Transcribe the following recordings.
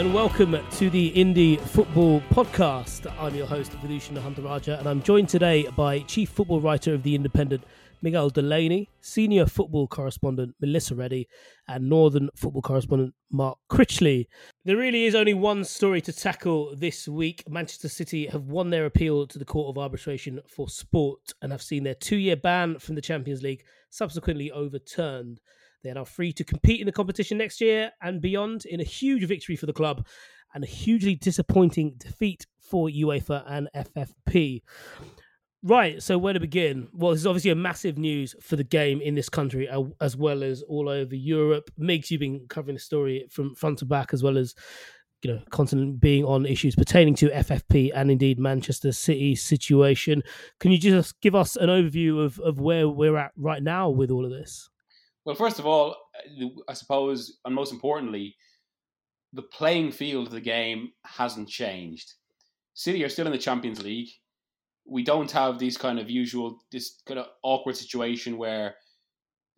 And welcome to the Indy Football Podcast. I'm your host, Vithushan Ehantharajah, and I'm joined today by Chief Football Writer of The Independent, Miguel Delaney, Senior Football Correspondent, Melissa Reddy, and Northern Football Correspondent, Mark Critchley. There really is only one story to tackle this week. Manchester City have won their appeal to the Court of Arbitration for Sport and have seen their two year ban from the Champions League subsequently overturned. They are now free to compete in the competition next year and beyond in a huge victory for the club and a hugely disappointing defeat for UEFA and FFP. Right, so where to begin? Well, this is obviously a massive news for the game in this country as well as all over Europe. Migs, you've been covering the story from front to back as well as you know, constantly being on issues pertaining to FFP and indeed Manchester City situation. Can you just give us an overview of, of where we're at right now with all of this? Well, first of all, I suppose, and most importantly, the playing field of the game hasn't changed. City are still in the Champions League. We don't have these kind of usual, this kind of awkward situation where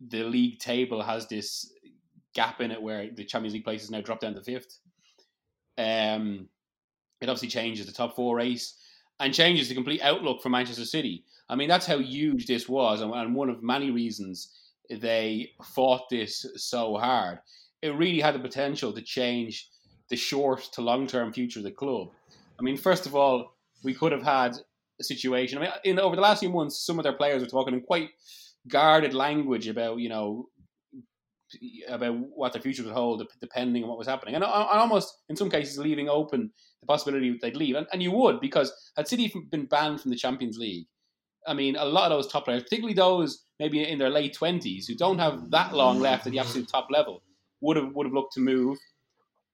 the league table has this gap in it where the Champions League places now drop down to fifth. Um, it obviously changes the top four race and changes the complete outlook for Manchester City. I mean, that's how huge this was, and, and one of many reasons they fought this so hard. It really had the potential to change the short to long term future of the club. I mean, first of all, we could have had a situation. I mean, in over the last few months, some of their players were talking in quite guarded language about you know about what their future would hold, depending on what was happening, and, and almost in some cases leaving open the possibility that they'd leave, and, and you would because had City been banned from the Champions League, I mean, a lot of those top players, particularly those maybe in their late twenties who don't have that long left at the absolute top level, would have would have looked to move.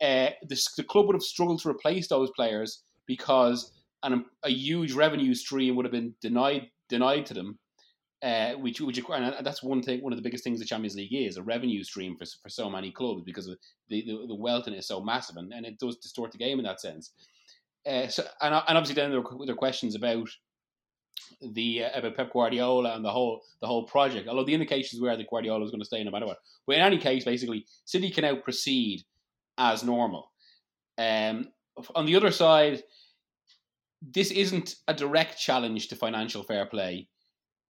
Uh, the, the club would have struggled to replace those players because an, a huge revenue stream would have been denied denied to them. Uh, which, which and that's one thing. One of the biggest things the Champions League is a revenue stream for, for so many clubs because the, the, the wealth in it is so massive, and, and it does distort the game in that sense. Uh, so and, and obviously then there were, there were questions about the uh, about Pep Guardiola and the whole the whole project. Although the indications were that Guardiola was going to stay no matter what. But in any case, basically, City can now proceed as normal. Um, on the other side, this isn't a direct challenge to financial fair play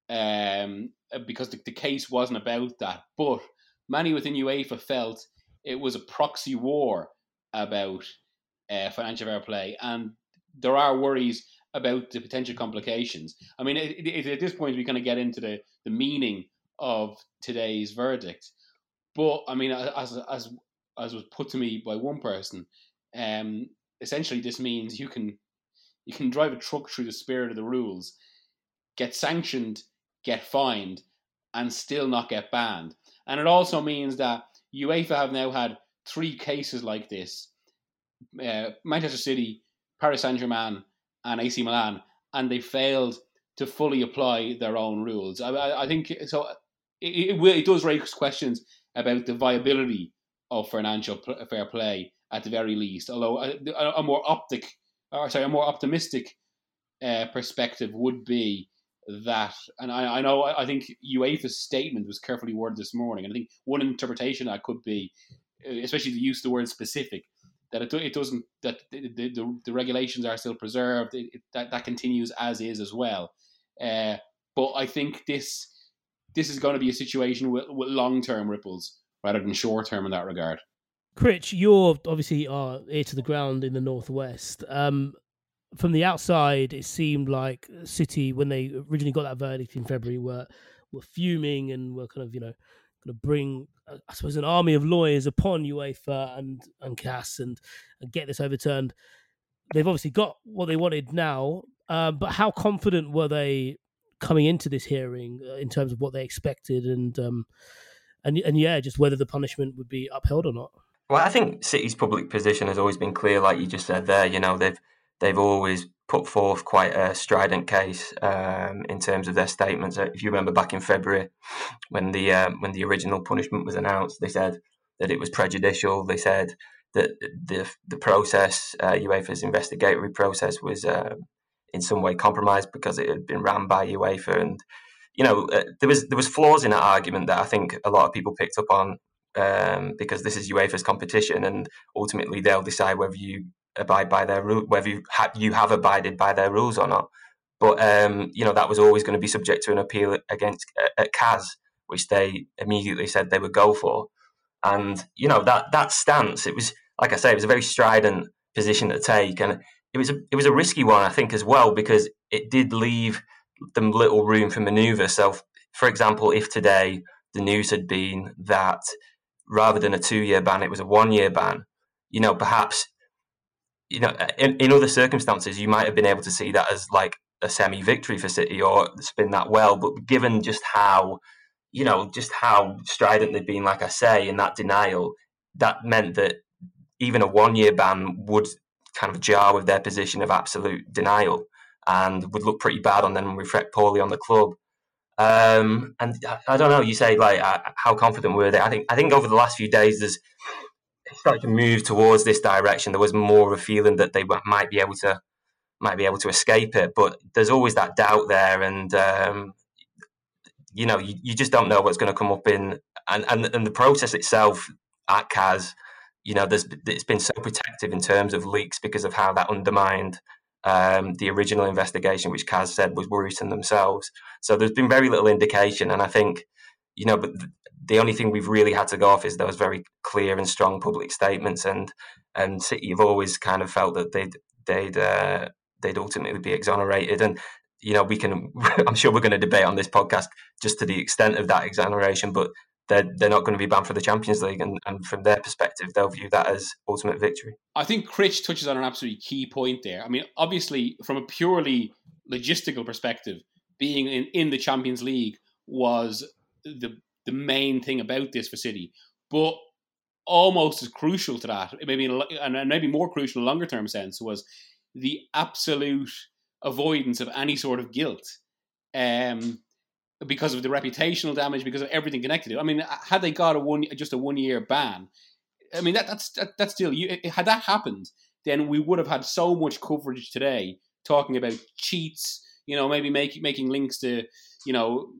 um, because the, the case wasn't about that. But many within UEFA felt it was a proxy war about uh, financial fair play, and there are worries about the potential complications. I mean, it, it, at this point, we kind of get into the, the meaning of today's verdict. But I mean, as as as was put to me by one person, um, essentially this means you can you can drive a truck through the spirit of the rules, get sanctioned, get fined, and still not get banned. And it also means that UEFA have now had three cases like this: uh, Manchester City, Paris Saint Germain, and AC Milan, and they failed to fully apply their own rules. I, I, think so. It, it, it, does raise questions about the viability of financial fair play at the very least. Although a, a more optic, or sorry, a more optimistic uh, perspective would be that, and I, I know I think UEFA's statement was carefully worded this morning, and I think one interpretation that could be, especially the use of the word specific, that it, it doesn't that the, the, the regulations are still preserved it, it, that that continues as is as well uh, but I think this this is going to be a situation with, with long term ripples rather than short term in that regard. Critch, you're obviously are ear to the ground in the northwest. Um, from the outside, it seemed like City, when they originally got that verdict in February, were were fuming and were kind of you know going to bring, uh, I suppose, an army of lawyers upon UEFA and and CAS and, and get this overturned. They've obviously got what they wanted now, uh, but how confident were they coming into this hearing uh, in terms of what they expected and um, and and yeah, just whether the punishment would be upheld or not. Well, I think City's public position has always been clear, like you just said there. You know, they've they've always put forth quite a strident case um, in terms of their statements. Uh, if you remember back in February, when the um, when the original punishment was announced, they said that it was prejudicial. They said that the the process, uh, UEFA's investigatory process, was uh, in some way compromised because it had been ran by UEFA, and you know uh, there was there was flaws in that argument that I think a lot of people picked up on um, because this is UEFA's competition, and ultimately they'll decide whether you abide by their rule, whether you, ha- you have abided by their rules or not. But um, you know that was always going to be subject to an appeal against uh, at CAS, which they immediately said they would go for. And you know that that stance, it was like I say, it was a very strident position to take, and it was a it was a risky one, I think, as well, because it did leave them little room for manoeuvre. So, for example, if today the news had been that rather than a two year ban, it was a one year ban, you know, perhaps you know, in, in other circumstances, you might have been able to see that as like a semi victory for City or spin that well. But given just how, you know, just how strident they've been, like I say, in that denial, that meant that even a one year ban would kind of jar with their position of absolute denial and would look pretty bad on them and reflect poorly on the club. Um, and I, I, don't know. You say like uh, how confident were they? I think I think over the last few days, there's started to move towards this direction. There was more of a feeling that they might be able to might be able to escape it, but there's always that doubt there, and um, you know, you, you just don't know what's going to come up in and, and and the process itself at CAS. You know, there's it's been so protective in terms of leaks because of how that undermined um, the original investigation, which CAS said was worrisome themselves. So there's been very little indication, and I think you know, but the only thing we've really had to go off is those very clear and strong public statements, and and City have always kind of felt that they'd they'd uh, they'd ultimately be exonerated, and you know we can I'm sure we're going to debate on this podcast just to the extent of that exoneration, but they're they're not going to be banned for the Champions League, and, and from their perspective, they'll view that as ultimate victory. I think Critch touches on an absolutely key point there. I mean, obviously, from a purely logistical perspective, being in, in the Champions League was the the main thing about this for City. But almost as crucial to that, maybe and maybe more crucial in a longer term sense, was the absolute avoidance of any sort of guilt. Um, because of the reputational damage, because of everything connected to it. I mean, had they got a one just a one year ban, I mean that that's that, that's still you. Had that happened, then we would have had so much coverage today talking about cheats. You know, maybe making links to you know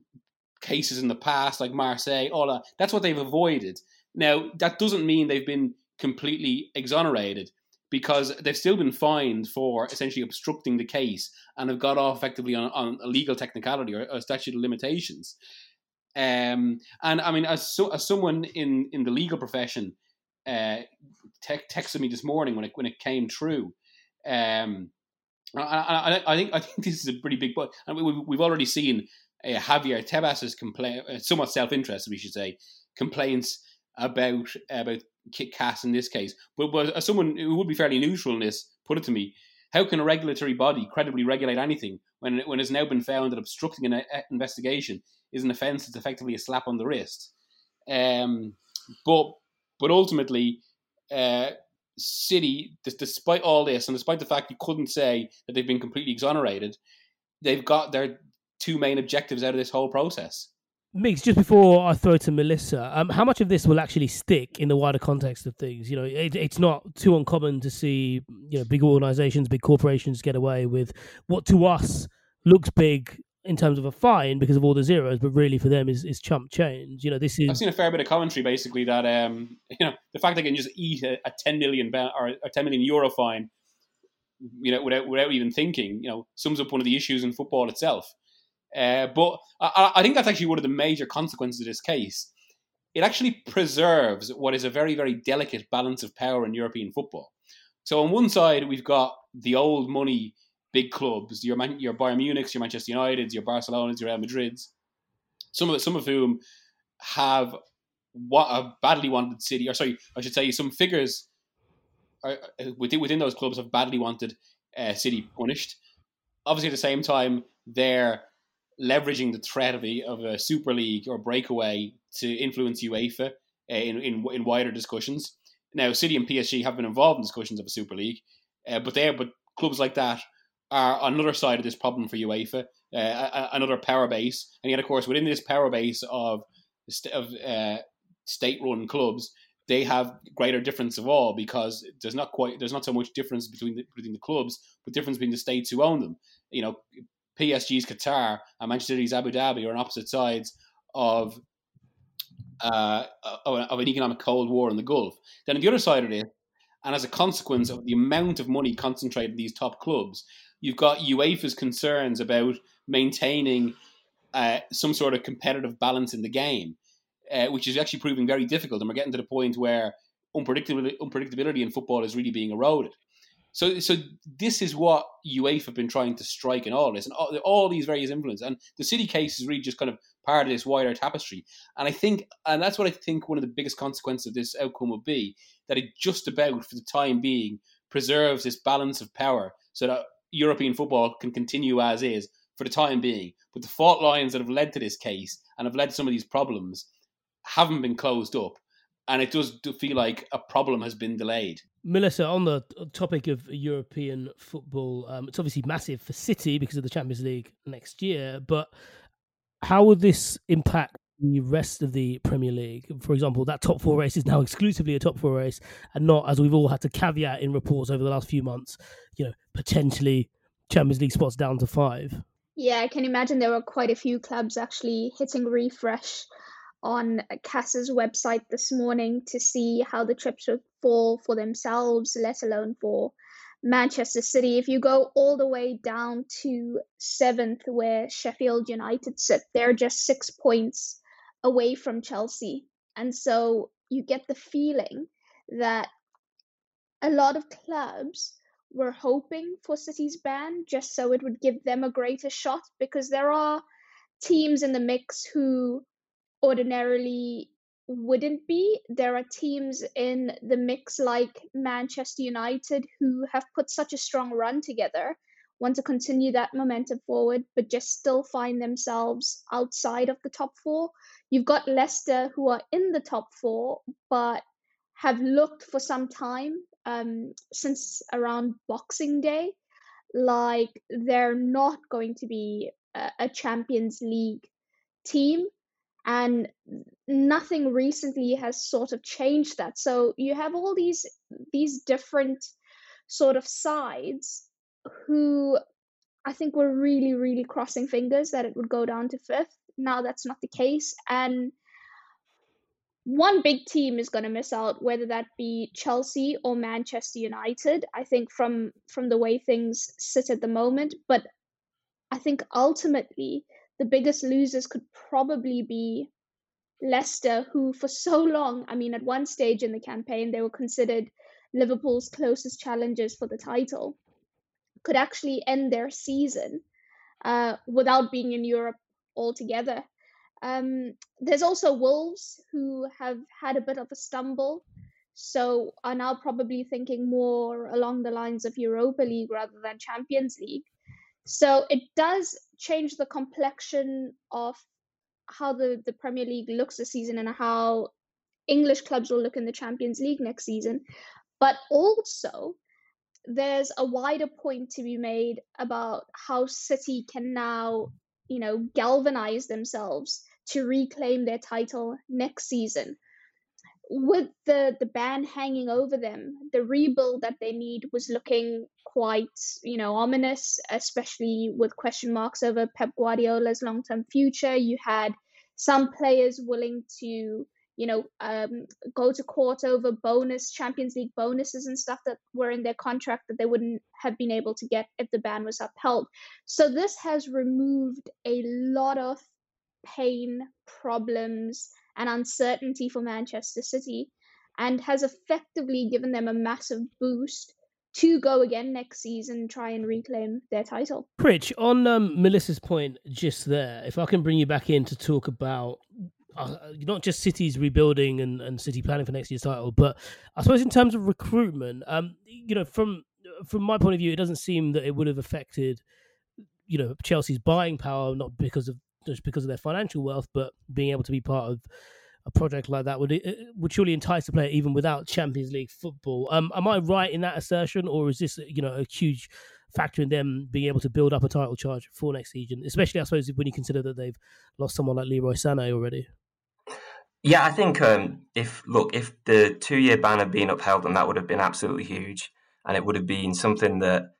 cases in the past, like Marseille, all that. That's what they've avoided. Now, that doesn't mean they've been completely exonerated because they've still been fined for essentially obstructing the case and have got off effectively on, on a legal technicality or a statute of limitations. Um, and I mean, as, so, as someone in, in the legal profession uh, te- texted me this morning when it when it came true, um, I, I, I, think I think this is a pretty big point, and we, we've already seen uh, Javier Tebas's complaint, uh, somewhat self-interested, we should say, complaints about about CAS in this case. But, but as someone who would be fairly neutral in this, put it to me, how can a regulatory body credibly regulate anything when when it's now been found that obstructing an uh, investigation is an offence that's effectively a slap on the wrist? Um, but but ultimately, uh, City, despite all this, and despite the fact you couldn't say that they've been completely exonerated, they've got their two main objectives out of this whole process. Migs, just before I throw to Melissa, um, how much of this will actually stick in the wider context of things? You know, it, it's not too uncommon to see you know big organisations, big corporations get away with what to us looks big in terms of a fine because of all the zeros, but really for them is, is chump change. You know, this is. I've seen a fair bit of commentary basically that um, you know the fact they can just eat a, a ten million or a ten million euro fine, you know, without without even thinking, you know, sums up one of the issues in football itself. Uh, but I, I, think that's actually one of the major consequences of this case. It actually preserves what is a very, very delicate balance of power in European football. So on one side, we've got the old money big clubs, your Man- your Bayern Munich's, your Manchester United's, your Barcelona's, your Real Madrid's, some of some of whom have what a badly wanted city, or sorry, I should say, some figures are, uh, within within those clubs have badly wanted uh, City punished. Obviously, at the same time, they're leveraging the threat of a, of a Super League or breakaway to influence UEFA uh, in, in, in wider discussions. Now, City and PSG have been involved in discussions of a Super League, uh, but there, but clubs like that are another side of this problem for UEFA, uh, another power base, and yet, of course, within this power base of of uh, state-run clubs, they have greater difference of all because there's not quite there's not so much difference between the, between the clubs, but difference between the states who own them. You know, PSG's Qatar and Manchester City's Abu Dhabi are on opposite sides of uh, of an economic cold war in the Gulf. Then on the other side of it, and as a consequence of the amount of money concentrated in these top clubs, you've got UEFA's concerns about maintaining uh, some sort of competitive balance in the game uh, which is actually proving very difficult. And we're getting to the point where unpredictability, unpredictability in football is really being eroded. So, so this is what UEFA have been trying to strike in all this, and all, all, these various influences. And the city case is really just kind of part of this wider tapestry. And I think, and that's what I think one of the biggest consequences of this outcome will be that it just about, for the time being, preserves this balance of power, so that European football can continue as is for the time being. But the fault lines that have led to this case and have led to some of these problems haven't been closed up. And it does feel like a problem has been delayed. Melissa, on the topic of European football, um, it's obviously massive for City because of the Champions League next year. But how would this impact the rest of the Premier League? For example, that top four race is now exclusively a top four race and not, as we've all had to caveat in reports over the last few months, you know, potentially Champions League spots down to five. Yeah, I can imagine there were quite a few clubs actually hitting refresh on CAS's website this morning to see how the trips would fall for themselves, let alone for Manchester City. If you go all the way down to seventh, where Sheffield United sit, they're just six points away from Chelsea. And so you get the feeling that a lot of clubs were hoping for City's ban just so it would give them a greater shot because there are teams in the mix who ordinarily wouldn't be. There are teams in the mix like Manchester United who have put such a strong run together, want to continue that momentum forward, but just still find themselves outside of the top four. You've got Leicester who are in the top four, but have looked for some time um, since around Boxing Day like they're not going to be a, a Champions League team and nothing recently has sort of changed that. So you have all these these different sort of sides who i think were really really crossing fingers that it would go down to fifth. Now that's not the case and one big team is going to miss out whether that be chelsea or manchester united i think from from the way things sit at the moment. But i think ultimately the biggest losers could probably be Leicester, who for so long, I mean, at one stage in the campaign, they were considered Liverpool's closest challengers for the title, could actually end their season uh, without being in Europe altogether. Um, there's also Wolves, who have had a bit of a stumble, so are now probably thinking more along the lines of Europa League rather than Champions League. So it does change the complexion of how the, the Premier League looks this season and how English clubs will look in the Champions League next season. But also, there's a wider point to be made about how City can now, you know, galvanize themselves to reclaim their title next season with the the ban hanging over them, the rebuild that they need was looking quite, you know, ominous, especially with question marks over Pep Guardiola's long term future. You had some players willing to, you know, um, go to court over bonus Champions League bonuses and stuff that were in their contract that they wouldn't have been able to get if the ban was upheld. So this has removed a lot of pain, problems, and uncertainty for Manchester City and has effectively given them a massive boost to go again next season try and reclaim their title. Critch, on um, Melissa's point just there, if I can bring you back in to talk about uh, not just City's rebuilding and, and City planning for next year's title, but I suppose in terms of recruitment, um, you know, from from my point of view, it doesn't seem that it would have affected you know Chelsea's buying power, not because of just because of their financial wealth, but being able to be part of a project like that would would surely entice the player even without Champions League football. Um, am I right in that assertion, or is this you know a huge factor in them being able to build up a title charge for next season? Especially, I suppose, when you consider that they've lost someone like Leroy Sané already. Yeah, I think um, if look if the two year ban had been upheld, then that would have been absolutely huge, and it would have been something that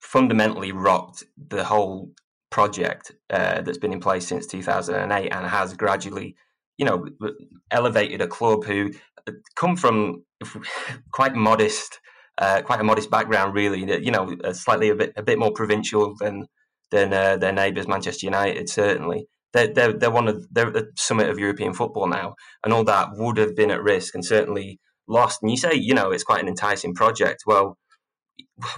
fundamentally rocked the whole project uh, that's been in place since 2008 and has gradually you know, elevated a club who come from quite modest, uh, quite a modest background, really. You know, slightly a bit a bit more provincial than than uh, their neighbours, Manchester United. Certainly, they're, they're they're one of they're at the summit of European football now, and all that would have been at risk and certainly lost. And you say, you know, it's quite an enticing project. Well,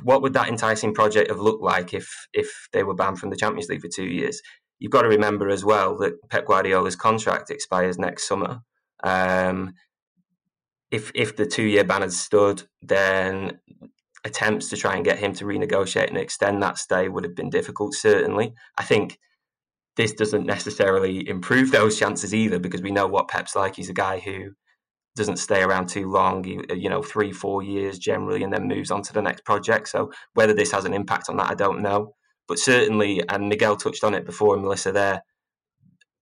what would that enticing project have looked like if if they were banned from the Champions League for two years? you've got to remember as well that Pep Guardiola's contract expires next summer. Um, if if the two year ban had stood, then attempts to try and get him to renegotiate and extend that stay would have been difficult. Certainly, I think this doesn't necessarily improve those chances either because we know what Pep's like. He's a guy who doesn't stay around too long, you know, three, four years generally, and then moves on to the next project. So whether this has an impact on that, I don't know. But certainly, and Miguel touched on it before, Melissa, there,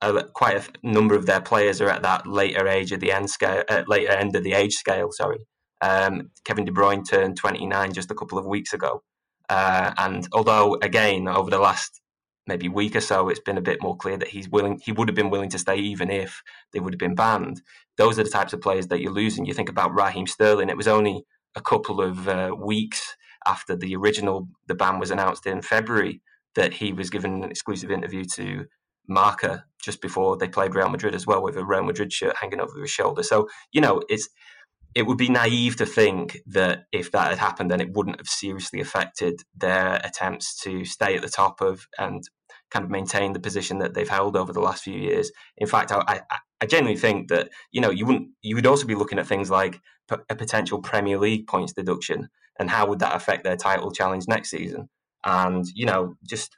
uh, quite a number of their players are at that later age of the end scale, uh, later end of the age scale. Sorry, um, Kevin De Bruyne turned 29 just a couple of weeks ago, uh, and although again over the last maybe week or so, it's been a bit more clear that he's willing, he would have been willing to stay even if they would have been banned. Those are the types of players that you're losing. You think about Raheem Sterling; it was only a couple of uh, weeks after the original the ban was announced in February that he was given an exclusive interview to Marca just before they played Real Madrid as well with a Real Madrid shirt hanging over his shoulder. So you know it's it would be naive to think that if that had happened, then it wouldn't have seriously affected their attempts to stay at the top of and kind of maintain the position that they've held over the last few years. In fact, I, I, I genuinely think that you know you wouldn't you would also be looking at things like a potential Premier League points deduction and how would that affect their title challenge next season? And you know, just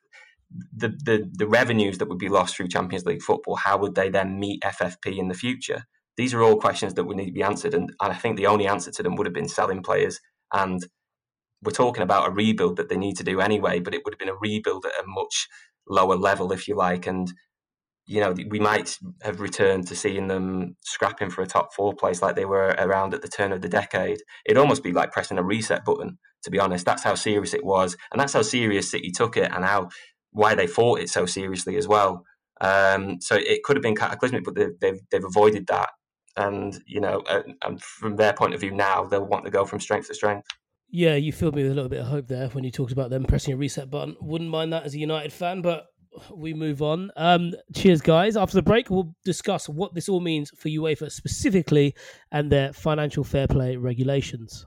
the, the the revenues that would be lost through Champions League football, how would they then meet FFP in the future? These are all questions that would need to be answered, and, and I think the only answer to them would have been selling players. And we're talking about a rebuild that they need to do anyway, but it would have been a rebuild at a much lower level, if you like, and you know, we might have returned to seeing them scrapping for a top four place like they were around at the turn of the decade. It'd almost be like pressing a reset button, to be honest. That's how serious it was. And that's how serious City took it and how why they fought it so seriously as well. Um, so it could have been cataclysmic, but they've, they've, they've avoided that. And, you know, and from their point of view now, they'll want to go from strength to strength. Yeah, you filled me with a little bit of hope there when you talked about them pressing a reset button. Wouldn't mind that as a United fan, but we move on. Um, cheers, guys. After the break, we'll discuss what this all means for UEFA specifically and their financial fair play regulations.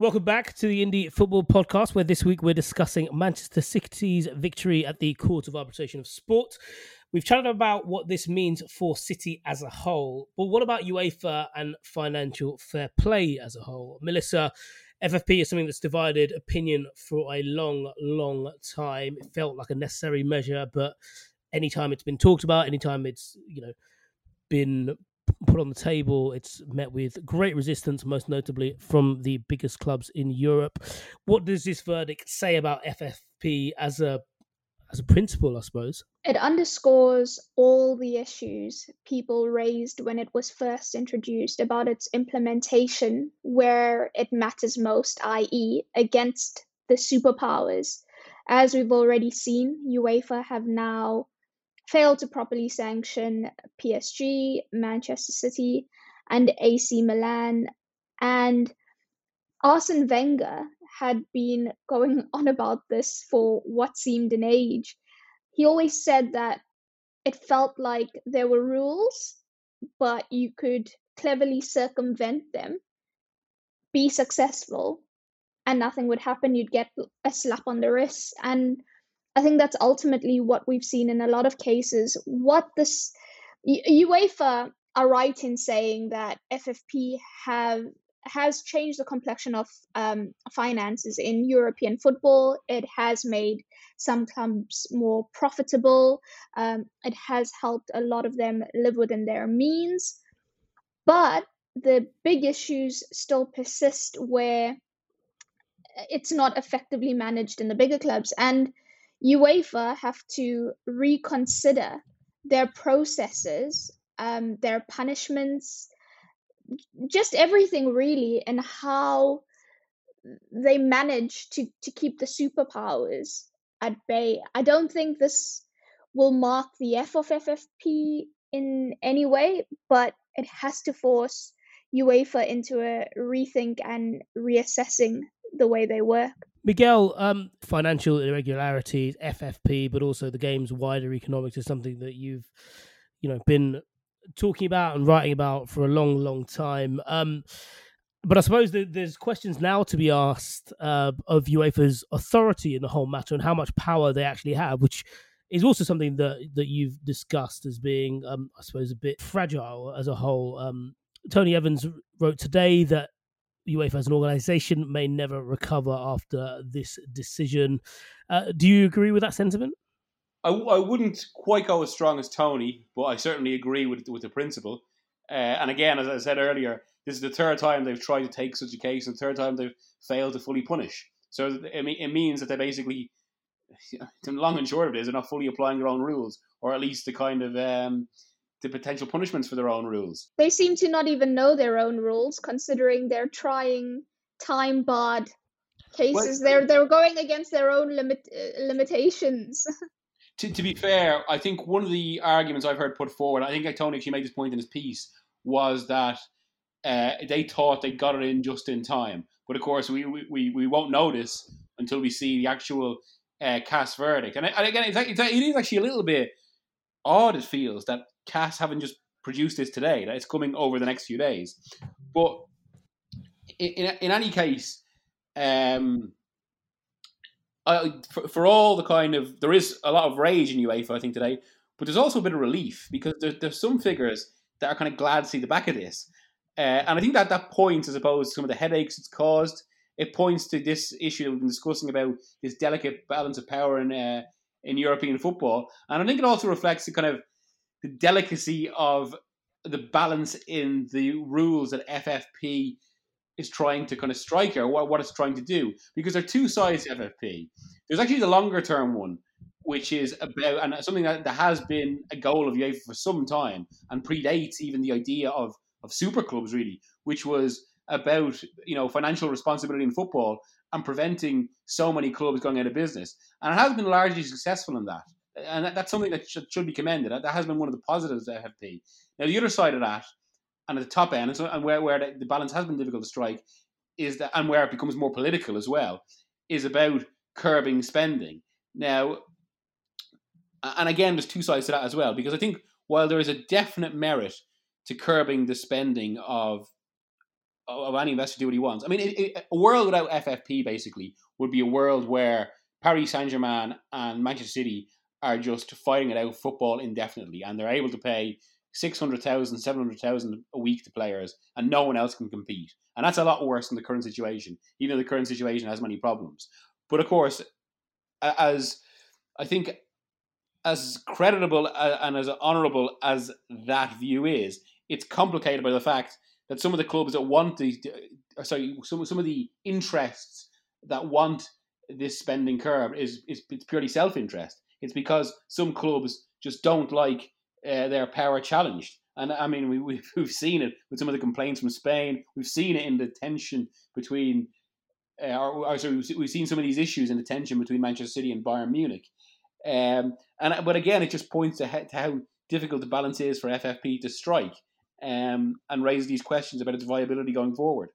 Welcome back to the Indy Football Podcast, where this week we're discussing Manchester City's victory at the Court of Arbitration of Sport. We've chatted about what this means for City as a whole, but what about UEFA and financial fair play as a whole? Melissa, FFP is something that's divided opinion for a long, long time. It felt like a necessary measure, but anytime it's been talked about, anytime it's you know been put on the table, it's met with great resistance, most notably from the biggest clubs in Europe. What does this verdict say about FFP as a as a principle, I suppose. It underscores all the issues people raised when it was first introduced about its implementation where it matters most, i.e., against the superpowers. As we've already seen, UEFA have now failed to properly sanction PSG, Manchester City, and AC Milan. And Arsene Wenger had been going on about this for what seemed an age. He always said that it felt like there were rules, but you could cleverly circumvent them, be successful, and nothing would happen. You'd get a slap on the wrist. And I think that's ultimately what we've seen in a lot of cases. What this UEFA are right in saying that FFP have has changed the complexion of um, finances in European football. It has made some clubs more profitable. Um, it has helped a lot of them live within their means. But the big issues still persist where it's not effectively managed in the bigger clubs. And UEFA have to reconsider their processes, um, their punishments, just everything really, and how they manage to, to keep the superpowers at bay. I don't think this will mark the F of FFP in any way, but it has to force UEFA into a rethink and reassessing the way they work. Miguel, um, financial irregularities, FFP, but also the game's wider economics is something that you've, you know, been talking about and writing about for a long, long time. Um, but I suppose there's questions now to be asked uh, of UEFA's authority in the whole matter and how much power they actually have, which is also something that that you've discussed as being, um, I suppose, a bit fragile as a whole. Um, Tony Evans wrote today that UEFA as an organisation may never recover after this decision. Uh, do you agree with that sentiment? I, I wouldn't quite go as strong as Tony, but I certainly agree with with the principle. Uh, and again, as I said earlier, this is the third time they've tried to take such a case, and third time they've failed to fully punish. So it, it means that they basically, long and short of it is, they're not fully applying their own rules, or at least the kind of um, the potential punishments for their own rules. They seem to not even know their own rules, considering they're trying time barred cases. Well, they're they're going against their own limit uh, limitations. to, to be fair, I think one of the arguments I've heard put forward, I think Tony actually made this point in his piece, was that uh, they thought they got it in just in time. But of course, we, we, we won't notice until we see the actual uh, CAS verdict. And, and again, it's, it's, it is actually a little bit odd, it feels, that CAS haven't just produced this today, that it's coming over the next few days. But in, in, in any case, um, for, for, all the kind of there is a lot of rage in UEFA, I think today, but there's also a bit of relief because there, there's some figures that are kind of glad to see the back of this, uh, and I think that that points, I suppose, to some of the headaches it's caused. It points to this issue that we've been discussing about this delicate balance of power in uh, in European football, and I think it also reflects the kind of the delicacy of the balance in the rules that FFP is trying to kind of strike or what, what it's trying to do. Because there are two sides to FFP. There's actually the longer term one, which is about and something that, that has been a goal of UEFA for some time and predates even the idea of of super clubs really, which was about you know financial responsibility in football and preventing so many clubs going out of business. And it has been largely successful in that. And that, that's something that should, should be commended. That, that has been one of the positives of FFP. Now, the other side of that and at the top end, and, so, and where, where the, the, balance has been difficult to strike, is that, and where it becomes more political as well, is about curbing spending. Now, and again, there's two sides to that as well, because I think while there is a definite merit to curbing the spending of of any investor to do what he wants, I mean, it, it, a world without FFP basically would be a world where Paris Saint Germain and Manchester City are just fighting it out football indefinitely, and they're able to pay 600,000, 700,000 a week to players, and no one else can compete. And that's a lot worse than the current situation, even though the current situation has many problems. But of course, as I think, as creditable uh, and as honourable as that view is, it's complicated by the fact that some of the clubs that want the, uh, sorry, some some of the interests that want this spending curve is is it's purely self interest. It's because some clubs just don't like uh, their power challenged. And I mean, we, we've, we've seen it with some of the complaints from Spain. We've seen it in the tension between, uh, or, or sorry, we've seen some of these issues in the tension between Manchester City and Bayern Munich. Um, and but again, it just points to, to how difficult the balance is for FFP to strike um, and raise these questions about its viability going forward.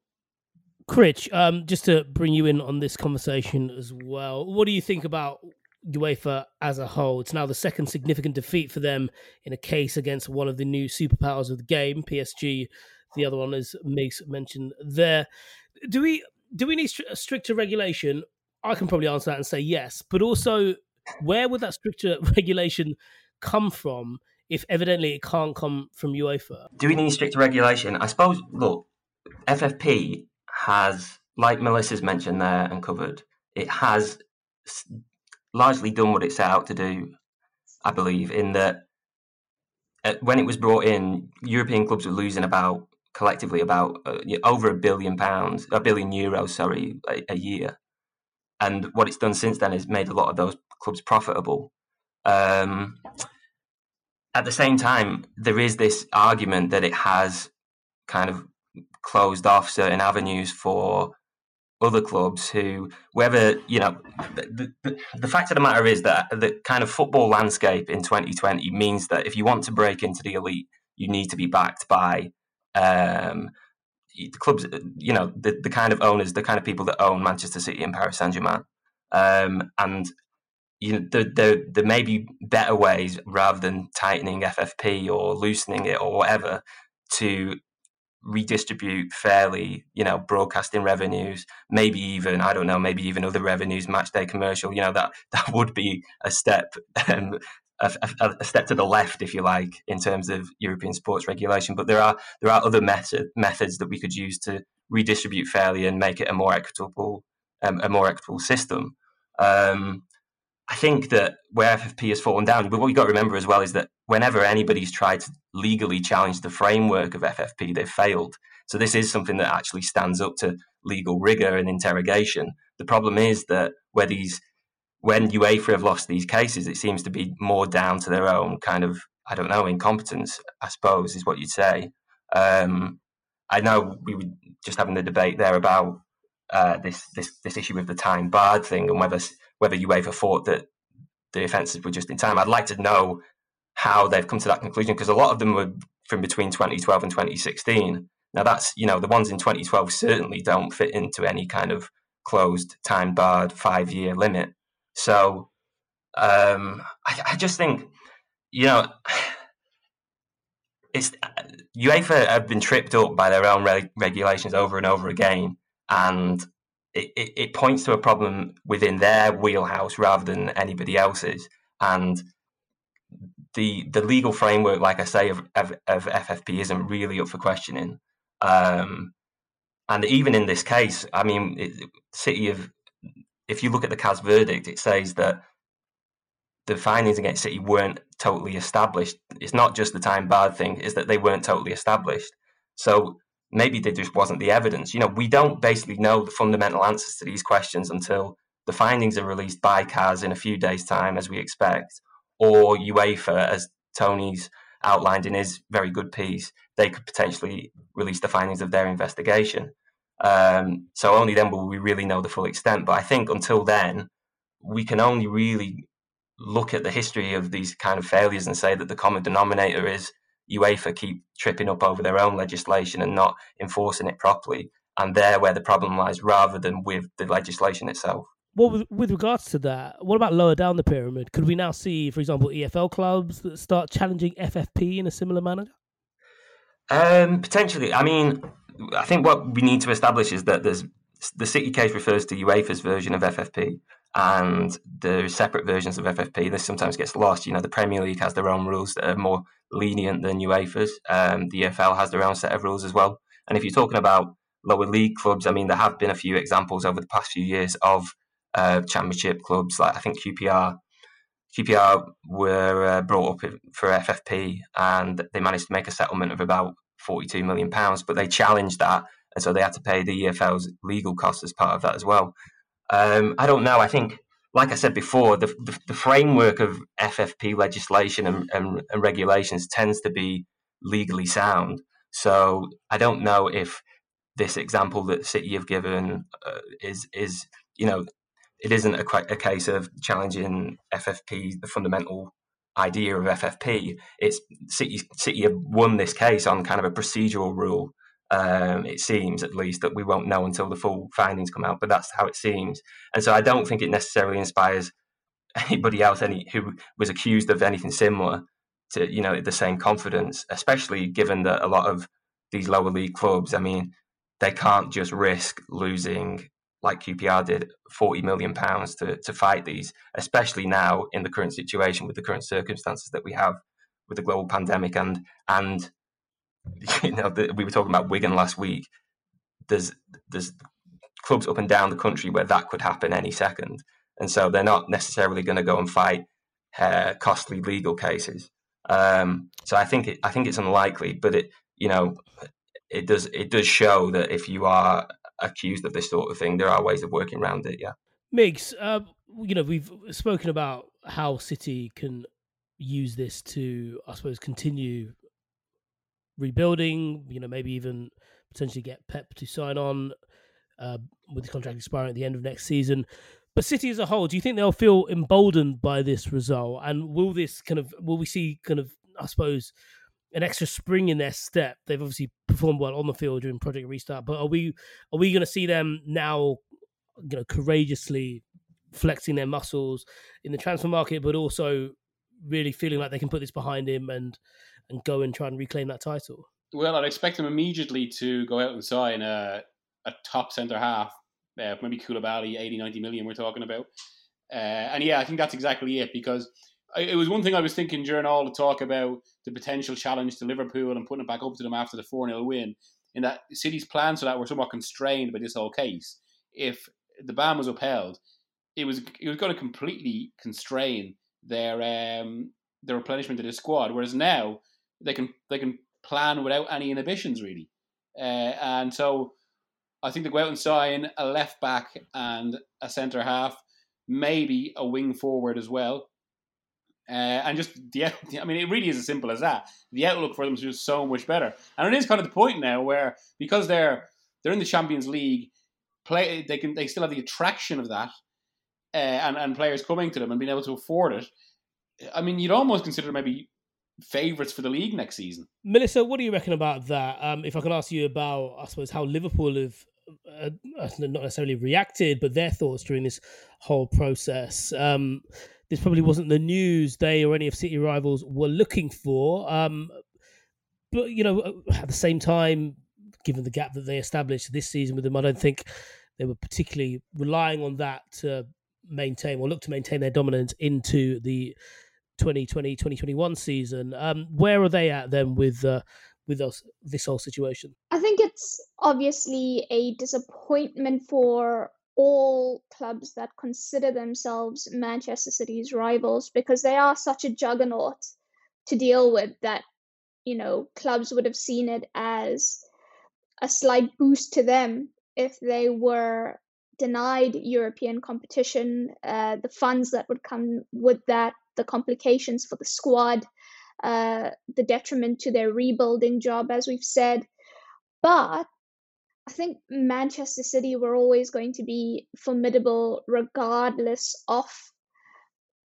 Critch, um, just to bring you in on this conversation as well, what do you think about UEFA as a whole? It's now the second significant defeat for them in a case against one of the new superpowers of the game, PSG. The other one, is Migs mentioned there. Do we do we need stricter regulation? I can probably answer that and say yes, but also, where would that stricter regulation come from if evidently it can't come from UEFA? Do we need stricter regulation? I suppose. Look, FFP has, like Melissa's mentioned there and covered, it has largely done what it set out to do. I believe in that uh, when it was brought in, European clubs were losing about collectively about uh, over a billion pounds, a billion euros, sorry, a, a, year. And what it's done since then is made a lot of those clubs profitable. Um, at the same time, there is this argument that it has kind of closed off certain avenues for other clubs who, whether, you know, the, the, the, fact of the matter is that the kind of football landscape in 2020 means that if you want to break into the elite, you need to be backed by um, the clubs, you know, the, the kind of owners, the kind of people that own Manchester City and Paris Saint Germain. Um, and you know, there, there, there may be better ways rather than tightening FFP or loosening it or whatever to redistribute fairly, you know, broadcasting revenues, maybe even, I don't know, maybe even other revenues, match day commercial, you know, that, that would be a step, um, a, a, a, step to the left, if you like, in terms of European sports regulation. But there are, there are other method, methods that we could use to redistribute fairly and make it a more equitable, um, a more equitable system. Um, I think that where FFP has fallen down, but what we've got to remember as well is that whenever anybody's tried to legally challenge the framework of FFP, they've failed. So this is something that actually stands up to legal rigor and interrogation. The problem is that where these, when UEFA have lost these cases, it seems to be more down to their own kind of, I don't know, incompetence, I suppose, is what you'd say. Um, I know we were just having the debate there about uh, this this this issue with the time barred thing and whether whether UEFA thought that the offences were just in time. I'd like to know how they've come to that conclusion because a lot of them were from between 2012 and 2016. Now that's you know the ones in 2012 certainly don't fit into any kind of closed time barred five year limit. So um, I, I just think you know it's UEFA have been tripped up by their own reg- regulations over and over again, and it, it, it, points to a problem within their wheelhouse rather than anybody else's. And the the legal framework, like I say, of, of, of FFP isn't really up for questioning. Um, and even in this case, I mean, it, City of, if you look at the CAS verdict, it says that the findings against City weren't totally established. It's not just the time barred thing; is that they weren't totally established. So maybe there just wasn't the evidence. You know, we don't basically know the fundamental answers to these questions until the findings are released by CAS in a few days' time, as we expect, or UEFA, as Tony's outlined in his very good piece, they could potentially release the findings of their investigation. Um, so only then will we really know the full extent. But I think until then, we can only really look at the history of these kind of failures and say that the common denominator is UEFA keep tripping up over their own legislation and not enforcing it properly. And there where the problem lies rather than with the legislation itself. Well, with, with regards to that, what about lower down the pyramid? Could we now see, for example, EFL clubs that start challenging FFP in a similar manner? Um, potentially. I mean, I think what we need to establish is that there's the City case refers to UEFA's version of FFP, and the separate versions of FFP. This sometimes gets lost. You know, the Premier League has their own rules that are more lenient than UEFA's. Um, the EFL has their own set of rules as well. And if you're talking about lower league clubs, I mean, there have been a few examples over the past few years of uh, championship clubs, like I think QPR. QPR were uh, brought up for FFP, and they managed to make a settlement of about 42 million pounds. But they challenged that, and so they had to pay the EFL's legal costs as part of that as well. Um, I don't know. I think, like I said before, the, the, the framework of FFP legislation and, and, and, regulations tends to be legally sound. So I don't know if this example that City have given uh, is is you know it isn't a, a case of challenging FFP, the fundamental idea of FFP. It's City City have won this case on kind of a procedural rule Um, it seems, at least, that we won't know until the full findings come out. But that's how it seems, and so I don't think it necessarily inspires anybody else any who was accused of anything similar to you know the same confidence, especially given that a lot of these lower league clubs, I mean, they can't just risk losing like QPR did, forty million pounds to to fight these, especially now in the current situation with the current circumstances that we have with the global pandemic and and you know the, we were talking about Wigan last week. There's there's clubs up and down the country where that could happen any second, and so they're not necessarily going to go and fight uh, costly legal cases. Um, so I think it, I think it's unlikely, but it you know it does it does show that if you are accused of this sort of thing, there are ways of working around it. Yeah, Migs, uh, you know we've spoken about how City can use this to, I suppose, continue rebuilding. You know, maybe even potentially get Pep to sign on uh, with the contract expiring at the end of next season. But City as a whole, do you think they'll feel emboldened by this result? And will this kind of will we see kind of I suppose an extra spring in their step? They've obviously performed well on the field during Project Restart, but are we are we going to see them now, you know, courageously flexing their muscles in the transfer market, but also really feeling like they can put this behind him and and go and try and reclaim that title? Well, I'd expect him immediately to go out and sign a, a top centre half uh, maybe Koulibaly, 80, 90 million we're talking about. Uh, and yeah, I think that's exactly it because I, it was one thing I was thinking during all the talk about the potential challenge to Liverpool and putting it back up to them after the 4 0 win, in that City's plans for that were somewhat constrained by this whole case. If the ban was upheld, it was it was going to completely constrain their um, their replenishment of the squad. Whereas now they can they can plan without any inhibitions really, uh, and so I think they go out and sign a left back and a centre half, maybe a wing forward as well. Uh, and just the, I mean, it really is as simple as that. The outlook for them is just so much better, and it is kind of the point now where because they're they're in the Champions League, play they can they still have the attraction of that, uh, and and players coming to them and being able to afford it. I mean, you'd almost consider maybe favourites for the league next season. Melissa, what do you reckon about that? Um, if I can ask you about, I suppose, how Liverpool have uh, not necessarily reacted, but their thoughts during this whole process. Um, this probably wasn't the news they or any of City rivals were looking for. Um, but you know, at the same time, given the gap that they established this season with them, I don't think they were particularly relying on that to maintain or look to maintain their dominance into the 2020 2021 season. Um, where are they at then with uh, with us, this whole situation? I think it's obviously a disappointment for all clubs that consider themselves Manchester City's rivals because they are such a juggernaut to deal with that you know clubs would have seen it as a slight boost to them if they were denied European competition, uh, the funds that would come with that, the complications for the squad, uh, the detriment to their rebuilding job, as we've said. But I think Manchester City were always going to be formidable regardless of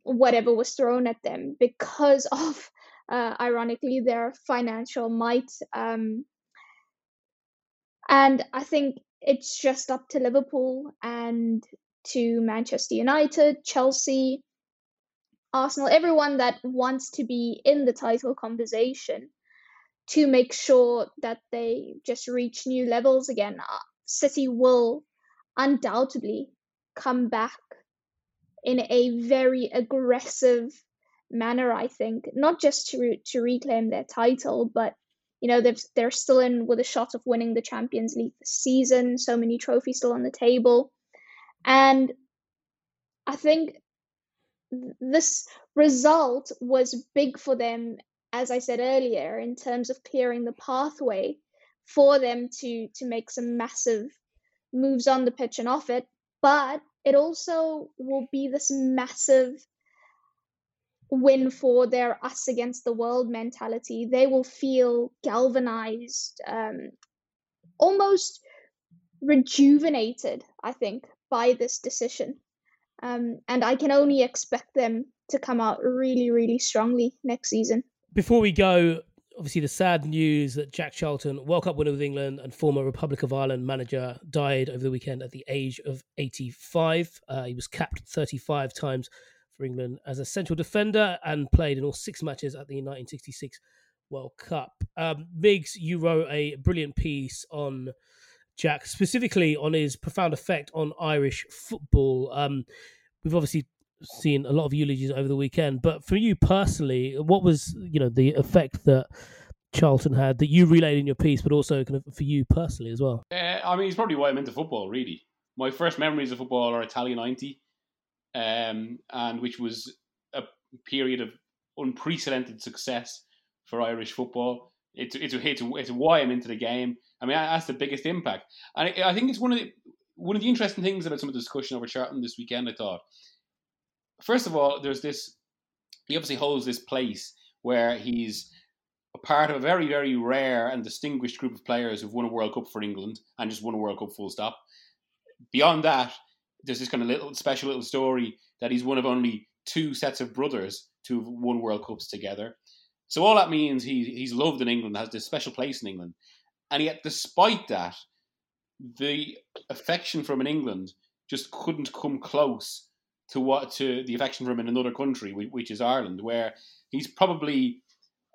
whatever was thrown at them because of, uh, ironically, their financial might. Um, and I think it's just up to Liverpool and to Manchester United, Chelsea, Arsenal, everyone that wants to be in the title conversation to make sure that they just reach new levels again. Uh, City will undoubtedly come back in a very aggressive manner, I think, not just to to reclaim their title, but you know they've they're still in with a shot of winning the Champions League this season. So many trophies still on the table, and I think this result was big for them, as I said earlier, in terms of clearing the pathway for them to to make some massive moves on the pitch and off it. But it also will be this massive win for their us against the world mentality. They will feel galvanized, um, almost rejuvenated, I think, by this decision. Um, and I can only expect them to come out really, really strongly next season. Before we go, obviously the sad news that Jack Charlton, World Cup winner with England and former Republic of Ireland manager, died over the weekend at the age of 85. Uh, he was capped 35 times for England as a central defender and played in all six matches at the 1966 World Cup. Um, you wrote a brilliant piece on Jack, specifically on his profound effect on Irish football. Um, we've obviously seen a lot of eulogies over the weekend. But for you personally, what was you know the effect that Charlton had that you relayed in your piece, but also kind of for you personally as well? Uh, I mean, it's probably why I'm into football. Really, my first memories of football are Italia '90, um, and which was a period of unprecedented success for Irish football. It's it's it's, it's why I'm into the game. I mean, that's the biggest impact, and I, I think it's one of the one of the interesting things about some of the discussion over Charlton this weekend. I thought first of all, there's this. He obviously holds this place where he's a part of a very, very rare and distinguished group of players who've won a World Cup for England and just won a World Cup full stop. Beyond that, there's this kind of little special little story that he's one of only two sets of brothers to have won World Cups together. So all that means he he's loved in England, has this special place in England, and yet despite that, the affection from in England just couldn't come close to what to the affection from in another country, which is Ireland, where he's probably,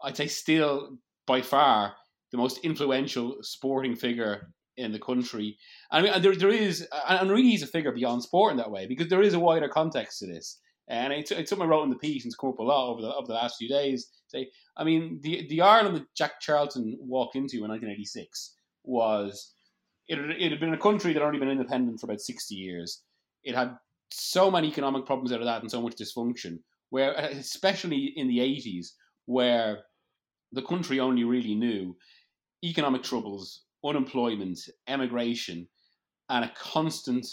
I'd say, still by far the most influential sporting figure in the country. And there, there is, and really he's a figure beyond sport in that way because there is a wider context to this. And it's, it's something I wrote in the piece and it's come up a lot over the over the last few days. Say, I mean, the the Ireland that Jack Charlton walked into in 1986 was it, it had been a country that had only been independent for about 60 years. It had so many economic problems out of that and so much dysfunction. Where, especially in the 80s, where the country only really knew economic troubles, unemployment, emigration, and a constant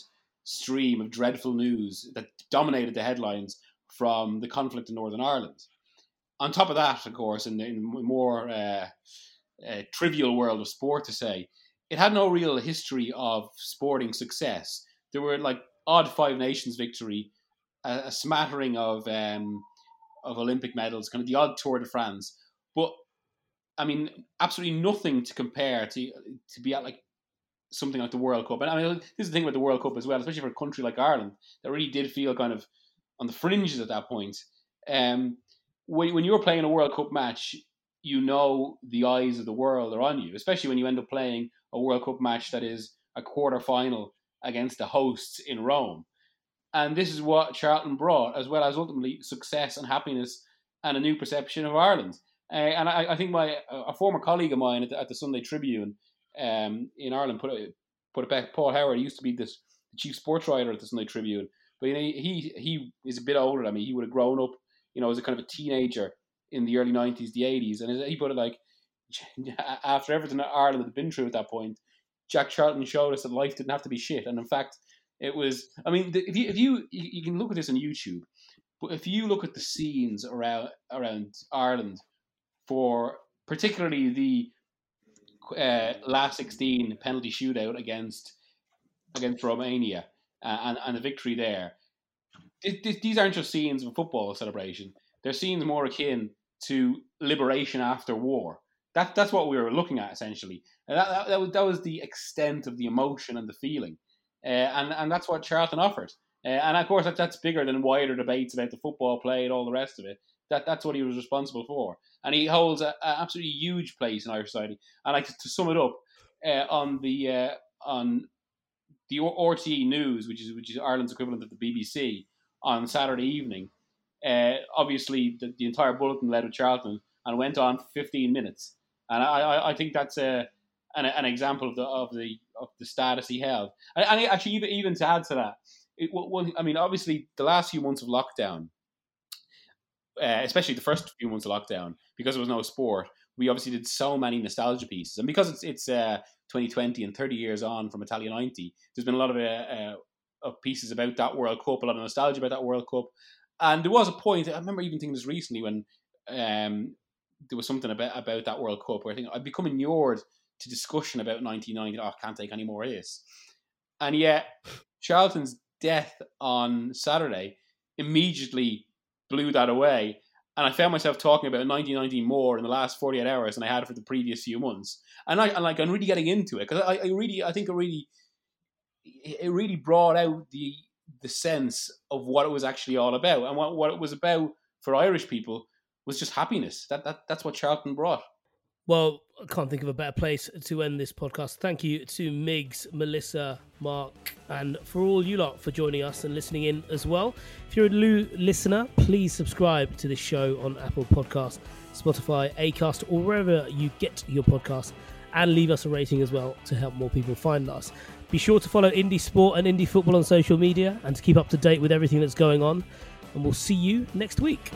stream of dreadful news that dominated the headlines from the conflict in Northern Ireland. On top of that, of course, in the more uh, uh, trivial world of sport, to say, it had no real history of sporting success. There were like odd Five Nations victory, a, a smattering of um, of Olympic medals, kind of the odd Tour de France. But I mean, absolutely nothing to compare to to be at like something like the World Cup. And I mean, this is the thing about the World Cup as well, especially for a country like Ireland that really did feel kind of on the fringes at that point. Um, when when you're playing a World Cup match, you know the eyes of the world are on you, especially when you end up playing a World Cup match that is a quarter final against the hosts in Rome. And this is what Charlton brought, as well as ultimately success and happiness and a new perception of Ireland. Uh, and I, I, think my a former colleague of mine at the, at the Sunday Tribune um, in Ireland put it put it back. Paul Howard used to be this the chief sports writer at the Sunday Tribune, but you know, he he is a bit older I mean, He would have grown up, you know, as a kind of a teenager in the early nineties, the eighties, and he put it like after everything that Ireland had been through at that point, Jack Charlton showed us that life didn't have to be shit, and in fact, it was. I mean, if you if you you can look at this on YouTube, but if you look at the scenes around around Ireland for particularly the uh, last sixteen penalty shootout against against Romania uh, and and a victory there, it, it, these aren't just scenes of a football celebration. They're scenes more akin to liberation after war. That that's what we were looking at essentially. And that, that, that, was, that was the extent of the emotion and the feeling. Uh, and, and that's what Charlton offered. Uh, and of course, that, that's bigger than wider debates about the football play and all the rest of it. That, that's what he was responsible for. And he holds an absolutely huge place in Irish society. And like to, sum it up, uh, on the uh, on the RTE News, which is which is Ireland's equivalent of the BBC, on Saturday evening, uh, obviously the, the entire bulletin led with Charlton and went on for 15 minutes. And I, I, think that's a an, an example of the of the of the status he held. And, and actually, even even to add to that, it, I mean, obviously, the last few months of lockdown, uh, especially the first few months of lockdown, because there was no sport, we obviously did so many nostalgia pieces, and because it's it's uh, 2020 and 30 years on from Italia 90, there's been a lot of uh, uh, of pieces about that World Cup, a lot of nostalgia about that World Cup, and there was a point. I remember even thinking this recently when um, there was something about about that World Cup where I think I'd become inured to discussion about 1990. Oh, I can't take any more of this. And yet, Charlton's death on Saturday immediately blew that away. and I found myself talking about 1990 more in the last 48 hours than I had for the previous few months. And I, and like, I'm really getting into it because I, I really, I think it really, it really brought out the the sense of what it was actually all about, and what what it was about for Irish people was just happiness. That that that's what Charlton brought. Well, I can't think of a better place to end this podcast. Thank you to Migs, Melissa, Mark, and for all you lot for joining us and listening in as well. If you're a new listener, please subscribe to this show on Apple Podcasts, Spotify, Acast, or wherever you get your podcast, and leave us a rating as well to help more people find us. Be sure to follow Indy Sport and Indy Football on social media and to keep up to date with everything that's going on. And we'll see you next week.